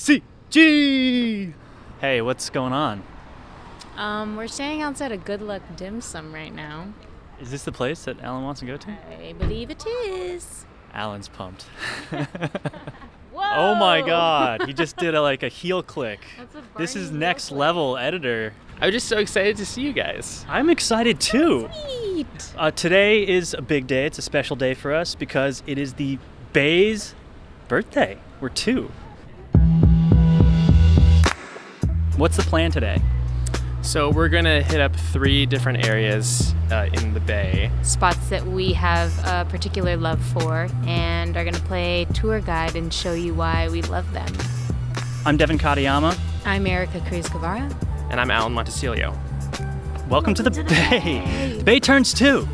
ECG! Hey, what's going on? Um, we're staying outside a Good Luck Dim Sum right now. Is this the place that Alan wants to go to? I believe it is. Alan's pumped. Whoa! oh my god, he just did a, like a heel click. That's a This is next heel level editor. I'm just so excited to see you guys. I'm excited too. Sweet. Uh, today is a big day. It's a special day for us because it is the Bay's birthday. We're two. What's the plan today? So we're gonna hit up three different areas uh, in the bay. Spots that we have a particular love for, and are going to play tour guide and show you why we love them. I'm Devin Katayama. I'm Ericka Cruz Guevara. And I'm Alan Montecillo. Welcome to the Bay. The Bay turns two.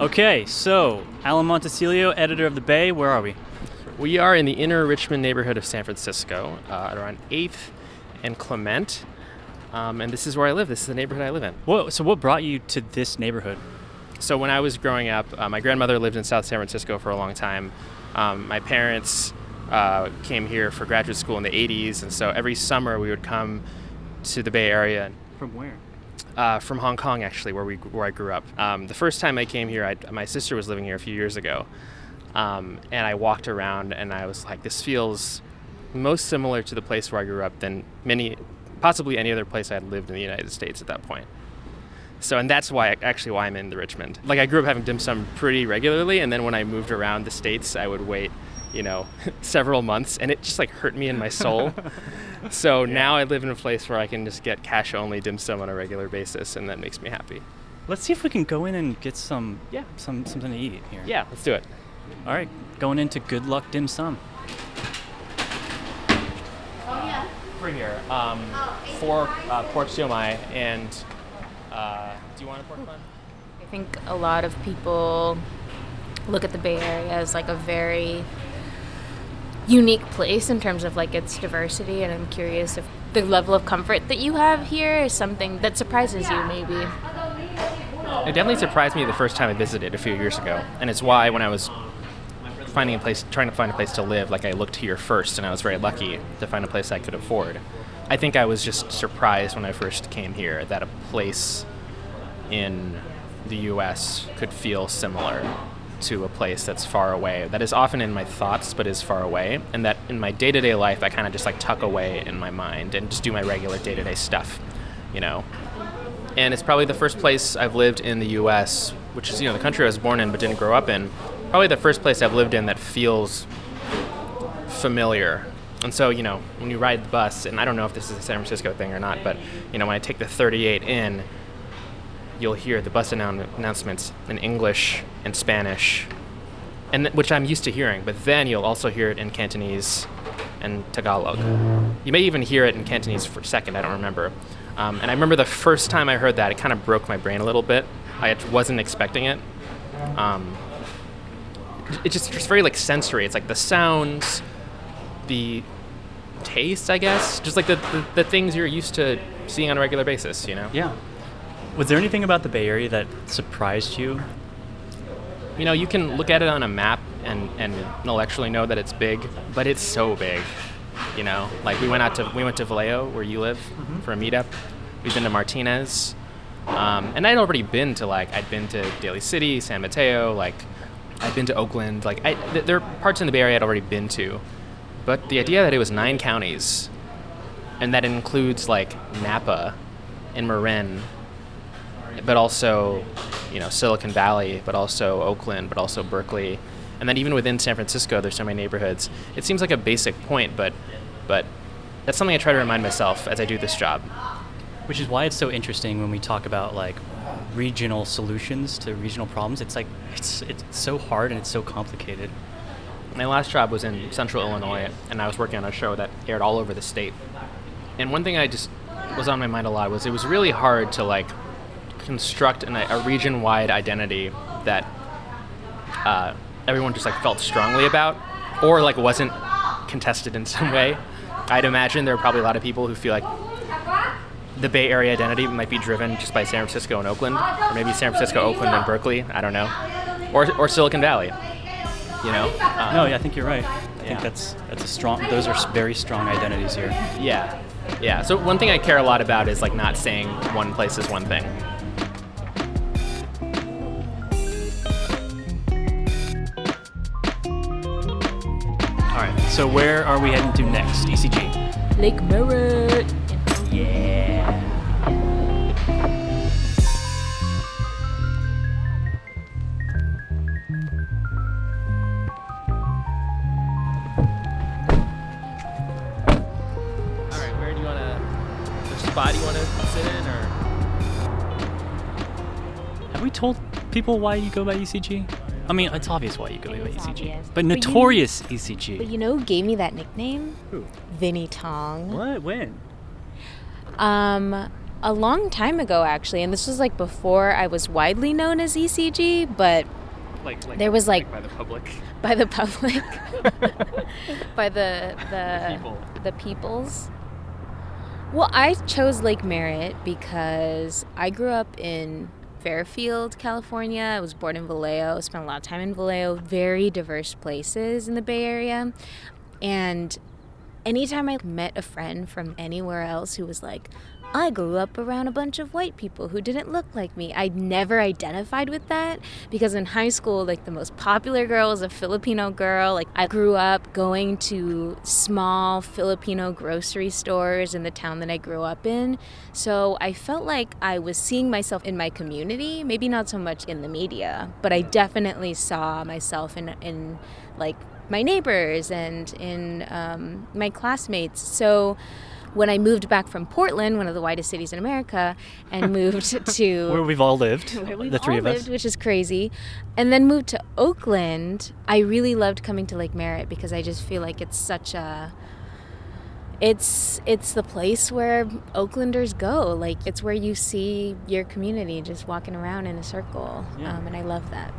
Okay, so Alan Montecillo, editor of the Bay. Where are we? We are in the inner Richmond neighborhood of San Francisco, uh, around 8th and Clement. Um, and this is where I live. This is the neighborhood I live in. Whoa, so, what brought you to this neighborhood? So when I was growing up, uh, my grandmother lived in South San Francisco for a long time. Um, my parents uh, came here for graduate school in the 80s, and so every summer we would come to the Bay Area. From where? Uh, from Hong Kong, actually, where we where I grew up. Um, the first time I came here, I, my sister was living here a few years ago, um, and I walked around and I was like, this feels most similar to the place where I grew up than many, possibly any other place I had lived in the United States at that point. So, and that's why actually why I'm in the Richmond. Like I grew up having dim sum pretty regularly, and then when I moved around the states, I would wait, you know, several months, and it just like hurt me in my soul. so now I live in a place where I can just get cash only dim sum on a regular basis, and that makes me happy. Let's see if we can go in and get some yeah some something to eat here. Yeah, let's do it. All right, going into Good Luck Dim Sum. For here, um, four uh, pork siomai, and uh, do you want a pork bun? I think a lot of people look at the Bay Area as like a very unique place in terms of like its diversity, and I'm curious if the level of comfort that you have here is something that surprises you, maybe. It definitely surprised me the first time I visited a few years ago, and it's why when I was finding a place, trying to find a place to live, like I looked here first, and I was very lucky to find a place I could afford. I think I was just surprised when I first came here that a place in the U.S. could feel similar to a place that's far away, that is often in my thoughts but is far away, and that in my day-to-day life I kind of just like tuck away in my mind and just do my regular day-to-day stuff, you know. And it's probably the first place I've lived in the U.S., which is you know the country I was born in but didn't grow up in. Probably the first place I've lived in that feels familiar. And so, you know, when you ride the bus, and I don't know if this is a San Francisco thing or not, but, you know, when I take the 38 in, you'll hear the bus annou- announcements in English and Spanish, and th- which I'm used to hearing, but then you'll also hear it in Cantonese and Tagalog. You may even hear it in Cantonese for a second, I don't remember. Um, and I remember the first time I heard that, it kind of broke my brain a little bit. I wasn't expecting it. Um, it just it's very like sensory. It's like the sounds, the taste, I guess, just like the, the, the things you're used to seeing on a regular basis, you know? Yeah. Was there anything about the Bay Area that surprised you? You know, you can look at it on a map and, and intellectually know that it's big, but it's so big. You know, like we went out to we went to Vallejo where you live for a meetup. We've been to Martinez, um, and I'd already been to like I'd been to Daly City, San Mateo, like I'd been to Oakland. Like, I, th- there are parts in the Bay Area I'd already been to, but the idea that it was nine counties, and that includes like Napa, and Marin, but also, you know, Silicon Valley, but also Oakland, but also Berkeley, and then even within San Francisco, there's so many neighborhoods. It seems like a basic point, but, but that's something I try to remind myself as I do this job. Which is why it's so interesting when we talk about like regional solutions to regional problems. It's like it's it's so hard and it's so complicated. My last job was in Central Illinois, and I was working on a show that aired all over the state. And one thing I just was on my mind a lot was it was really hard to like construct an, a region-wide identity that uh, everyone just like felt strongly about, or like wasn't contested in some way. I'd imagine there are probably a lot of people who feel like the Bay Area identity might be driven just by San Francisco and Oakland, or maybe San Francisco, Oakland, and Berkeley. I don't know, or or Silicon Valley. You know? Um, No, yeah, I think you're right. I Yeah. think that's that's a strong. Those are very strong identities here. Yeah, yeah. So one thing I care a lot about is like not saying one place is one thing. So where are we heading to next? ECG. Lake Merritt. Yeah. All right, where do you want to? Spot do you want to sit in, or? Have we told people why you go by ECG? I mean, it's obvious why you go is ECG, obvious. but But you- notorious But ECG. you know who gave me that nickname? Who? Vinny Tong. What? When? Um, a long time ago, actually, and this was like before I was widely known as ECG, but Like, like There was, like- by the public. by the public, by the the people. the peoples. Well, I chose Lake Merritt because I grew up in Fairfield, California. I was born in Vallejo, spent a lot of time in Vallejo, very diverse places in the Bay Area. And anytime I met a friend from anywhere else who was like, I grew up around a bunch of white people who didn't look like me. I never identified with that because in high school, like the most popular girl was a Filipino girl. Like I grew up going to small Filipino grocery stores in the town that I grew up in. So I felt like I was seeing myself in my community, maybe not so much in the media, but I definitely saw myself in in like my neighbors and in um, my classmates. So when I moved back from Portland, one of the whitest cities in America, and moved to Where we've all lived, where we've the three of us. lived, which is crazy, and then moved to Oakland, I really loved coming to Lake Merritt because I just feel like it's such a it's it's the place where Oaklanders go. Like it's where you see your community just walking around in a circle, Yeah. um, and I love that.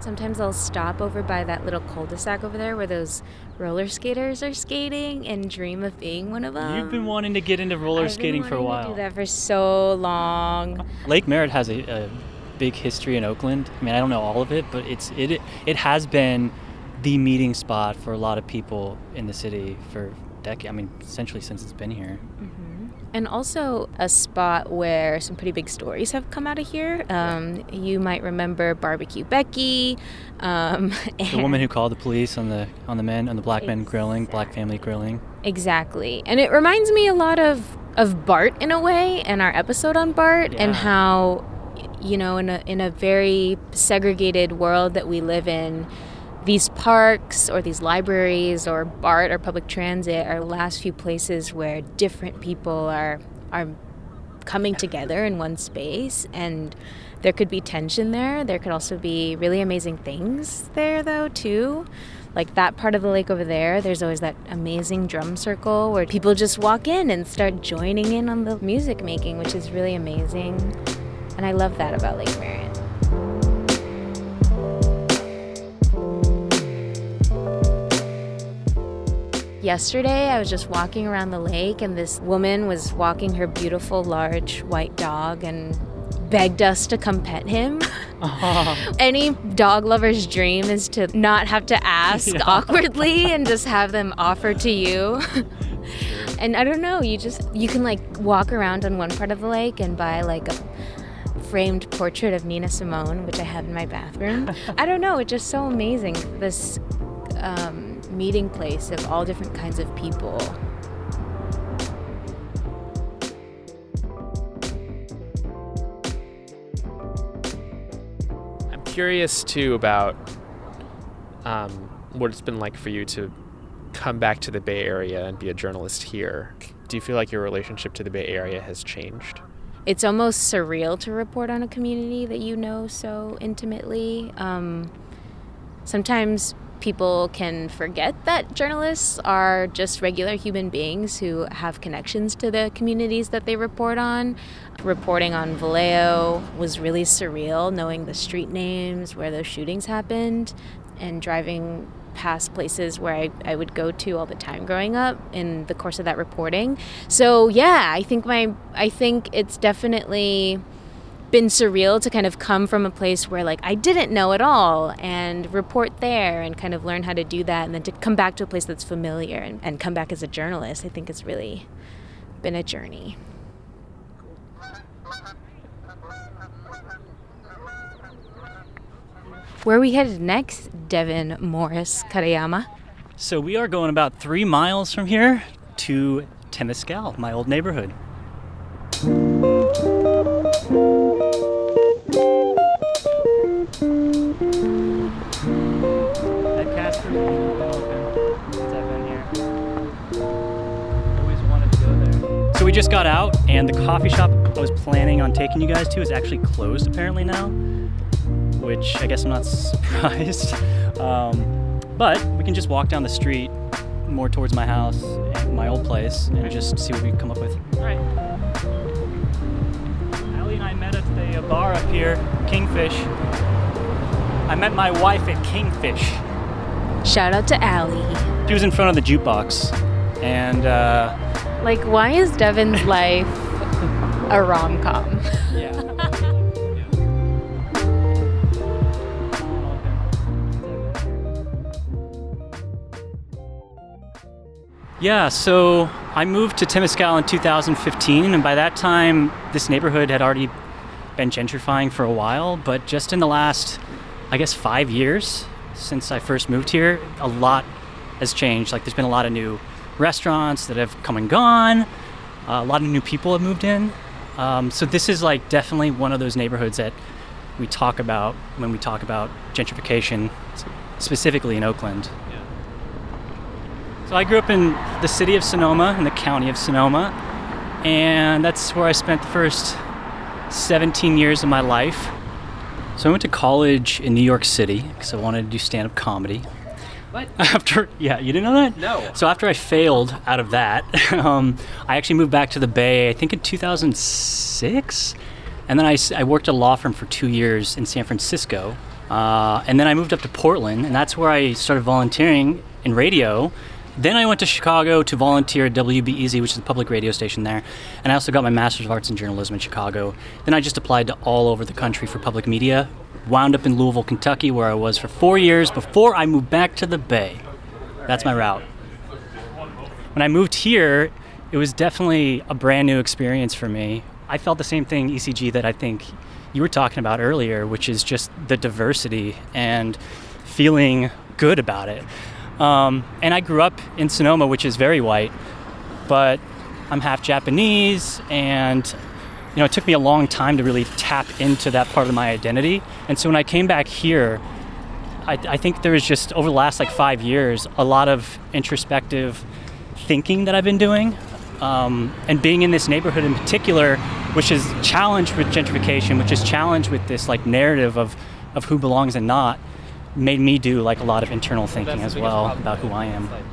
Sometimes I'll stop over by that little cul-de-sac over there where those roller skaters are skating and dream of being one of them. You've been wanting to get into roller I've skating for a wanting to while. do that for so long. Lake Merritt has a, a big history in Oakland. I mean, I don't know all of it, but it's it it has been the meeting spot for a lot of people in the city for decades. I mean, essentially since it's been here. Mm-hmm. And also a spot where some pretty big stories have come out of here. Um, you might remember Barbecue Becky. Um, The woman who called the police on the on the men on the black men grilling, black family grilling. Exactly. And it reminds me a lot of of BART in a way and our episode on BART and how you know in a in a very segregated world that we live in these parks or these libraries or BART or public transit are the last few places where different people are are coming together in one space and there could be tension there. There could also be really amazing things there though too. Like that part of the lake over there there's always that amazing drum circle where people just walk in and start joining in on the music making which is really amazing. And i love that about lake merritt Yesterday, I was just walking around the lake, and this woman was walking her beautiful, large white dog and begged us to come pet him. Any dog lover's dream is to not have to ask awkwardly and just have them offer to you. and I don't know, you just, you can like walk around on one part of the lake and buy like a framed portrait of Nina Simone, which I have in my bathroom. I don't know, it's just so amazing. This um, meeting place of all different kinds of people. I'm curious too about um, what it's been like for you to come back to the Bay Area and be a journalist here. Do you feel like your relationship to the Bay Area has changed? It's almost surreal to report on a community that you know so intimately. Um, sometimes people can forget that journalists are just regular human beings who have connections to the communities that they report on. Reporting on Vallejo was really surreal, knowing the street names where those shootings happened, and driving past places where I, I would go to all the time growing up in the course of that reporting. So yeah, I think my I think it's definitely been surreal to kind of come from a place where like I didn't know at all and report there and kind of learn how to do that and then to come back to a place that's familiar and, and come back as a journalist, I think it's really been a journey. Where we headed next, Devin Morris Katayama? So we are going about three miles from here to Temescal, my old neighborhood. Just got out, and the coffee shop I was planning on taking you guys to is actually closed apparently now, which I guess I'm not surprised. Um, but we can just walk down the street more towards my house, my old place, and just see what we can come up with. All right. Allie and I met at the uh, bar up here, Kingfish. I met my wife at Kingfish. Shout out to Allie. She was in front of the jukebox, and uh, Like, why is Devin's life a rom com? yeah. Yeah, so I moved to Temescal in 2015, and by that time, this neighborhood had already been gentrifying for a while. But just in the last, I guess, five years since I first moved here, a lot has changed. Like, there's been a lot of new restaurants that have come and gone, uh, a lot of new people have moved in. Um, so, this is like definitely one of those neighborhoods that we talk about when we talk about gentrification, specifically in Oakland. So I grew up in the city of Sonoma, in the county of Sonoma, and that's where I spent the first 17 years of my life. So I went to college in New York City because I wanted to do stand-up comedy. What? After, yeah, you didn't know that? No. So after I failed out of that, um, I actually moved back to the Bay. I think in 2006, and then I, I worked at a law firm for two years in San Francisco, uh, and then I moved up to Portland, and that's where I started volunteering in radio. Then I went to Chicago to volunteer at WBEZ, which is the public radio station there, and I also got my Master's of Arts in Journalism in Chicago. Then I just applied to all over the country for public media. Wound up in Louisville, Kentucky, where I was for four years before I moved back to the Bay. That's my route. When I moved here, it was definitely a brand new experience for me. I felt the same thing, ECG, that I think you were talking about earlier, which is just the diversity and feeling good about it. Um, and I grew up in Sonoma, which is very white, but I'm half Japanese, and you know, it took me a long time to really tap into that part of my identity. And so when I came back here, I, I think there was just over the last like five years a lot of introspective thinking that I've been doing, um, and being in this neighborhood in particular, which is challenged with gentrification, which is challenged with this like narrative of of who belongs and not, made me do like a lot of internal thinking as well about who I am. Like,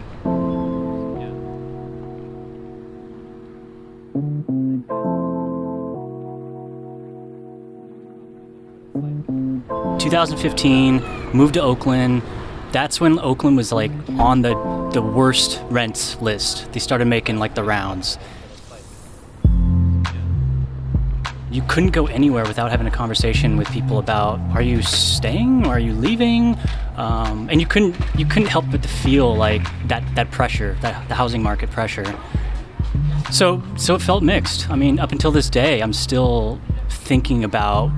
2015, moved to Oakland. That's when Oakland was like on the the worst rents list. They started making like the rounds. You couldn't go anywhere without having a conversation with people about are you staying or are you leaving, um, and you couldn't you couldn't help but to feel like that that pressure, that the housing market pressure. So so it felt mixed. I mean, up until this day, I'm still thinking about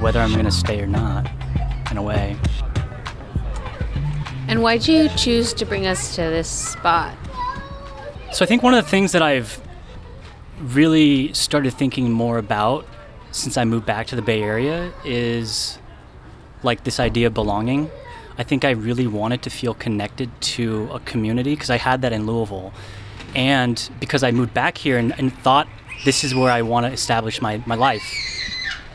whether I'm going to stay or not, in a way. And why'd you choose to bring us to this spot? So I think one of the things that I've really started thinking more about since I moved back to the Bay Area is like this idea of belonging. I think I really wanted to feel connected to a community because I had that in Louisville. And because I moved back here and, and thought this is where I want to establish my, my life.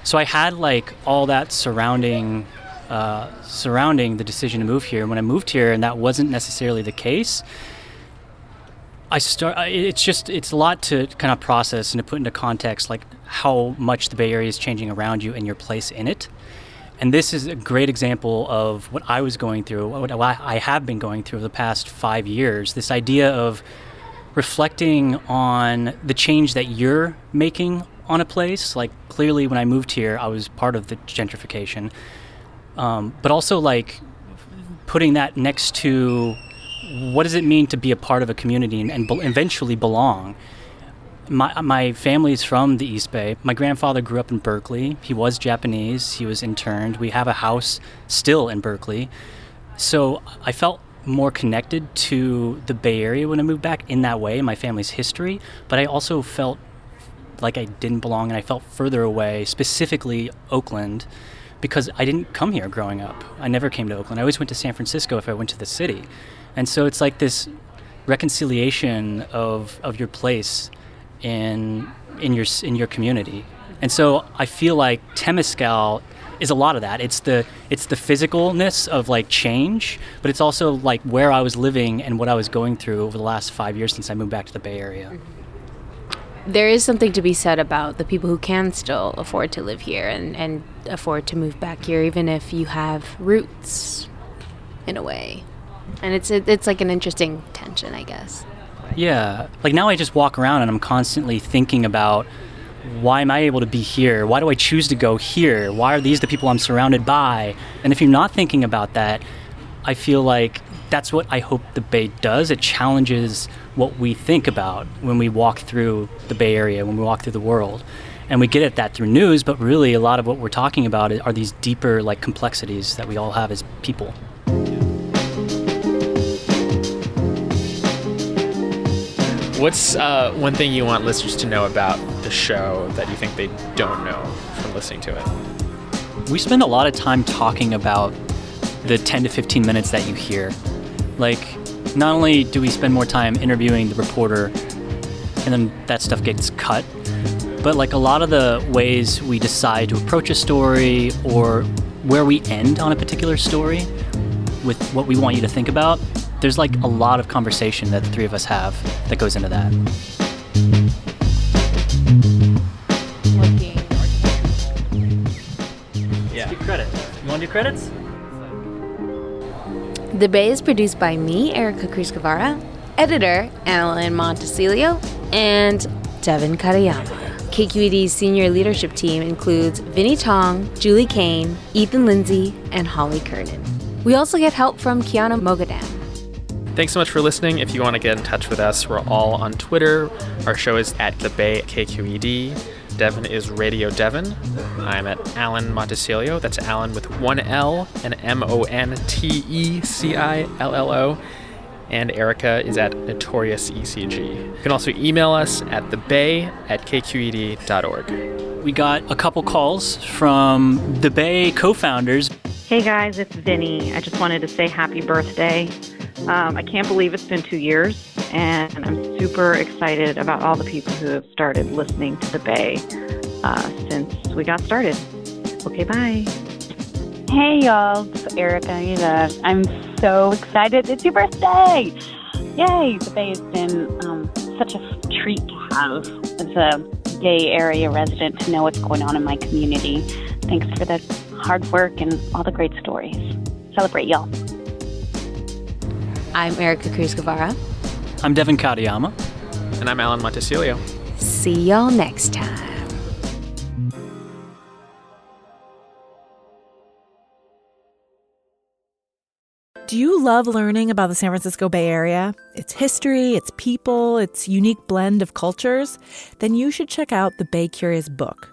So I had like all that surrounding uh, surrounding the decision to move here. When I moved here, and that wasn't necessarily the case, I start. It's just it's a lot to kind of process and to put into context, like how much the Bay Area is changing around you and your place in it. And this is a great example of what I was going through, what I have been going through the past five years. This idea of reflecting on the change that you're making on a place. Like clearly, when I moved here, I was part of the gentrification, um, but also like putting that next to what does it mean to be a part of a community and, and eventually belong. My, my family is from the East Bay. My grandfather grew up in Berkeley. He was Japanese. He was interned. We have a house still in Berkeley. So I felt more connected to the Bay Area when I moved back in that way, my family's history. But I also felt like I didn't belong and I felt further away, specifically Oakland, because I didn't come here growing up. I never came to Oakland. I always went to San Francisco if I went to the city. And so it's like this reconciliation of, of your place in, in, your, in your community. And so I feel like Temescal is a lot of that. It's the it's the physicalness of like change, but it's also like where I was living and what I was going through over the last five years since I moved back to the Bay Area. Mm-hmm. There is something to be said about the people who can still afford to live here and, and afford to move back here, even if you have roots, in a way. And it's it's like an interesting tension, I guess. Yeah, like now I just walk around and I'm constantly thinking about why am I able to be here? Why do I choose to go here? Why are these the people I'm surrounded by? And if you're not thinking about that, I feel like that's what I hope the Bay does. It challenges what we think about when we walk through the Bay Area, when we walk through the world. And we get at that through news, but really a lot of what we're talking about are these deeper like complexities that we all have as people. What's uh, one thing you want listeners to know about the show that you think they don't know from listening to it? We spend a lot of time talking about the 10 to 15 minutes that you hear. Like, not only do we spend more time interviewing the reporter and then that stuff gets cut, but like a lot of the ways we decide to approach a story or where we end on a particular story with what we want you to think about, there's like a lot of conversation that the three of us have that goes into that. Yeah. Let's Do credit. You want to do credits? The Bay is produced by me, Ericka Cruz Guevara, editor, Annalyn Montecillo, and Devin Katayama. KQED's senior leadership team includes Vinnie Tong, Julie Kane, Ethan Lindsay, and Holly Kernan. We also get help from Kiana Mogadam. Thanks so much for listening. If you want to get in touch with us, we're all on Twitter. Our show is at the Bay KQED. Devin is Radio Devin. I'm at Alan Montecillo. That's Alan with one L and M O N T E C I L L O. And Ericka is at Notorious ECG. You can also email us at thebay at kqed.org. We got a couple calls from the Bay co founders. Hey guys, it's Vinny. I just wanted to say happy birthday. Um, I can't believe it's been two years, and I'm super excited about all the people who have started listening to the Bay uh, since we got started. Okay, bye. Hey y'all, it's Erica. Ida. I'm so excited. It's your birthday! Yay! The Bay has been um, such a treat to have as a Bay Area resident to know what's going on in my community. Thanks for the hard work and all the great stories. Celebrate y'all. I'm Ericka Cruz Guevara. I'm Devin Katayama. And I'm Alan Montecillo. See y'all next time. Do you love learning about the San Francisco Bay Area? Its history, its people, its unique blend of cultures? Then you should check out the Bay Curious book.